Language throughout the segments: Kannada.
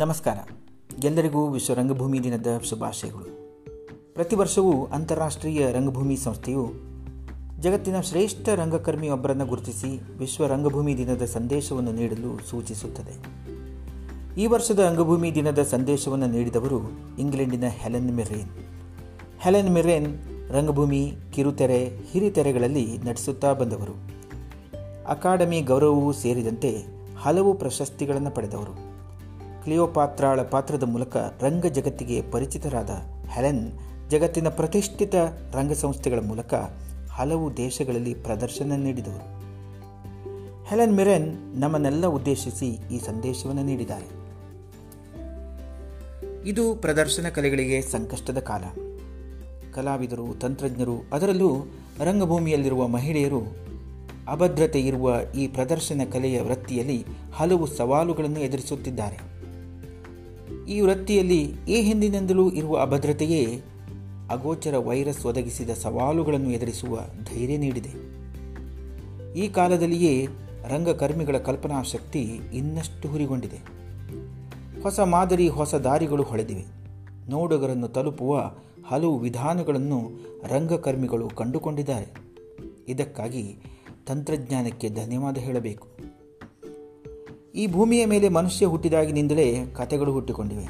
ನಮಸ್ಕಾರ. ಎಲ್ಲರಿಗೂ ವಿಶ್ವ ರಂಗಭೂಮಿ ದಿನದ ಶುಭಾಶಯಗಳು. ಪ್ರತಿ ವರ್ಷವೂ ಅಂತಾರಾಷ್ಟ್ರೀಯ ರಂಗಭೂಮಿ ಸಂಸ್ಥೆಯು ಜಗತ್ತಿನ ಶ್ರೇಷ್ಠ ರಂಗಕರ್ಮಿಯೊಬ್ಬರನ್ನು ಗುರುತಿಸಿ ವಿಶ್ವ ರಂಗಭೂಮಿ ದಿನದ ಸಂದೇಶವನ್ನು ನೀಡಲು ಸೂಚಿಸುತ್ತದೆ. ಈ ವರ್ಷದ ರಂಗಭೂಮಿ ದಿನದ ಸಂದೇಶವನ್ನು ನೀಡಿದವರು ಇಂಗ್ಲೆಂಡಿನ ಹೆಲೆನ್ ಮಿರೇನ್ ಹೆಲೆನ್ ಮಿರೇನ್ ರಂಗಭೂಮಿ ಕಿರುತೆರೆ, ಹಿರಿತೆರೆಗಳಲ್ಲಿ ನಟಿಸುತ್ತಾ ಬಂದವರು. ಅಕಾಡೆಮಿ ಗೌರವವೂ ಸೇರಿದಂತೆ ಹಲವು ಪ್ರಶಸ್ತಿಗಳನ್ನು ಪಡೆದವರು. ಕ್ಲಿಯೋಪಾತ್ರಾಳ ಪಾತ್ರದ ಮೂಲಕ ರಂಗ ಜಗತ್ತಿಗೆ ಪರಿಚಿತರಾದ ಹೆಲೆನ್, ಜಗತ್ತಿನ ಪ್ರತಿಷ್ಠಿತ ರಂಗಸಂಸ್ಥೆಗಳ ಮೂಲಕ ಹಲವು ದೇಶಗಳಲ್ಲಿ ಪ್ರದರ್ಶನ ನೀಡಿದವರು. ಹೆಲೆನ್ ಮಿರೆನ್ ನಮ್ಮನ್ನೆಲ್ಲ ಉದ್ದೇಶಿಸಿ ಈ ಸಂದೇಶವನ್ನು ನೀಡಿದ್ದಾರೆ. ಇದು ಪ್ರದರ್ಶನ ಕಲೆಗಳಿಗೆ ಸಂಕಷ್ಟದ ಕಾಲ. ಕಲಾವಿದರು, ತಂತ್ರಜ್ಞರು, ಅದರಲ್ಲೂ ರಂಗಭೂಮಿಯಲ್ಲಿರುವ ಮಹಿಳೆಯರು ಅಭದ್ರತೆ ಇರುವ ಈ ಪ್ರದರ್ಶನ ಕಲೆಯ ವೃತ್ತಿಯಲ್ಲಿ ಹಲವು ಸವಾಲುಗಳನ್ನು ಎದುರಿಸುತ್ತಿದ್ದಾರೆ. ಈ ವೃತ್ತಿಯಲ್ಲಿ ಈ ಹಿಂದಿನಿಂದಲೂ ಇರುವ ಅಭದ್ರತೆಯೇ ಅಗೋಚರ ವೈರಸ್ ಒದಗಿಸಿದ ಸವಾಲುಗಳನ್ನು ಎದುರಿಸುವ ಧೈರ್ಯ ನೀಡಿದೆ. ಈ ಕಾಲದಲ್ಲಿಯೇ ರಂಗಕರ್ಮಿಗಳ ಕಲ್ಪನಾ ಶಕ್ತಿ ಇನ್ನಷ್ಟು ಹುರಿಗೊಂಡಿದೆ. ಹೊಸ ಮಾದರಿ, ಹೊಸ ದಾರಿಗಳು ಹೊಳೆದಿವೆ. ನೋಡುಗರನ್ನು ತಲುಪುವ ಹಲವು ವಿಧಾನಗಳನ್ನು ರಂಗಕರ್ಮಿಗಳು ಕಂಡುಕೊಂಡಿದ್ದಾರೆ. ಇದಕ್ಕಾಗಿ ತಂತ್ರಜ್ಞಾನಕ್ಕೆ ಧನ್ಯವಾದ ಹೇಳಬೇಕು. ಈ ಭೂಮಿಯ ಮೇಲೆ ಮನುಷ್ಯ ಹುಟ್ಟಿದಾಗಿನಿಂದಲೇ ಕಥೆಗಳು ಹುಟ್ಟಿಕೊಂಡಿವೆ.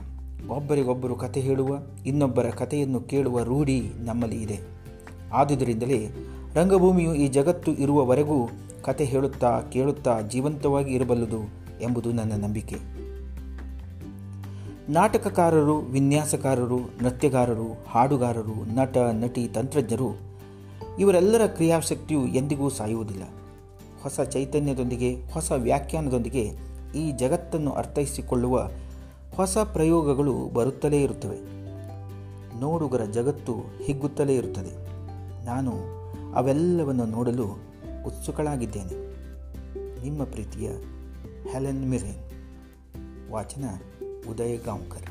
ಒಬ್ಬರಿಗೊಬ್ಬರು ಕತೆ ಹೇಳುವ, ಇನ್ನೊಬ್ಬರ ಕಥೆಯನ್ನು ಕೇಳುವ ರೂಢಿ ನಮ್ಮಲ್ಲಿ ಇದೆ. ಆದುದರಿಂದಲೇ ರಂಗಭೂಮಿಯು ಈ ಜಗತ್ತು ಇರುವವರೆಗೂ ಕತೆ ಹೇಳುತ್ತಾ, ಕೇಳುತ್ತಾ ಜೀವಂತವಾಗಿ ಇರಬಲ್ಲದು ಎಂಬುದು ನನ್ನ ನಂಬಿಕೆ. ನಾಟಕಕಾರರು, ವಿನ್ಯಾಸಕಾರರು, ನೃತ್ಯಗಾರರು, ಹಾಡುಗಾರರು, ನಟ, ನಟಿ, ತಂತ್ರಜ್ಞರು, ಇವರೆಲ್ಲರ ಕ್ರಿಯಾಶಕ್ತಿಯು ಎಂದಿಗೂ ಸಾಯುವುದಿಲ್ಲ. ಹೊಸ ಚೈತನ್ಯದೊಂದಿಗೆ, ಹೊಸ ವ್ಯಾಖ್ಯಾನದೊಂದಿಗೆ ಈ ಜಗತ್ತನ್ನು ಅರ್ಥೈಸಿಕೊಳ್ಳುವ ಹೊಸ ಪ್ರಯೋಗಗಳು ಬರುತ್ತಲೇ ಇರುತ್ತವೆ. ನೋಡುಗರ ಜಗತ್ತು ಹಿಗ್ಗುತ್ತಲೇ ಇರುತ್ತದೆ. ನಾನು ಅವೆಲ್ಲವನ್ನು ನೋಡಲು ಉತ್ಸುಕಳಾಗಿದ್ದೇನೆ. ನಿಮ್ಮ ಪ್ರೀತಿಯ ಹೆಲೆನ್ ಮಿರೇನ್. ವಾಚನ ಉದಯ ಗಾಂವ್ಕರ್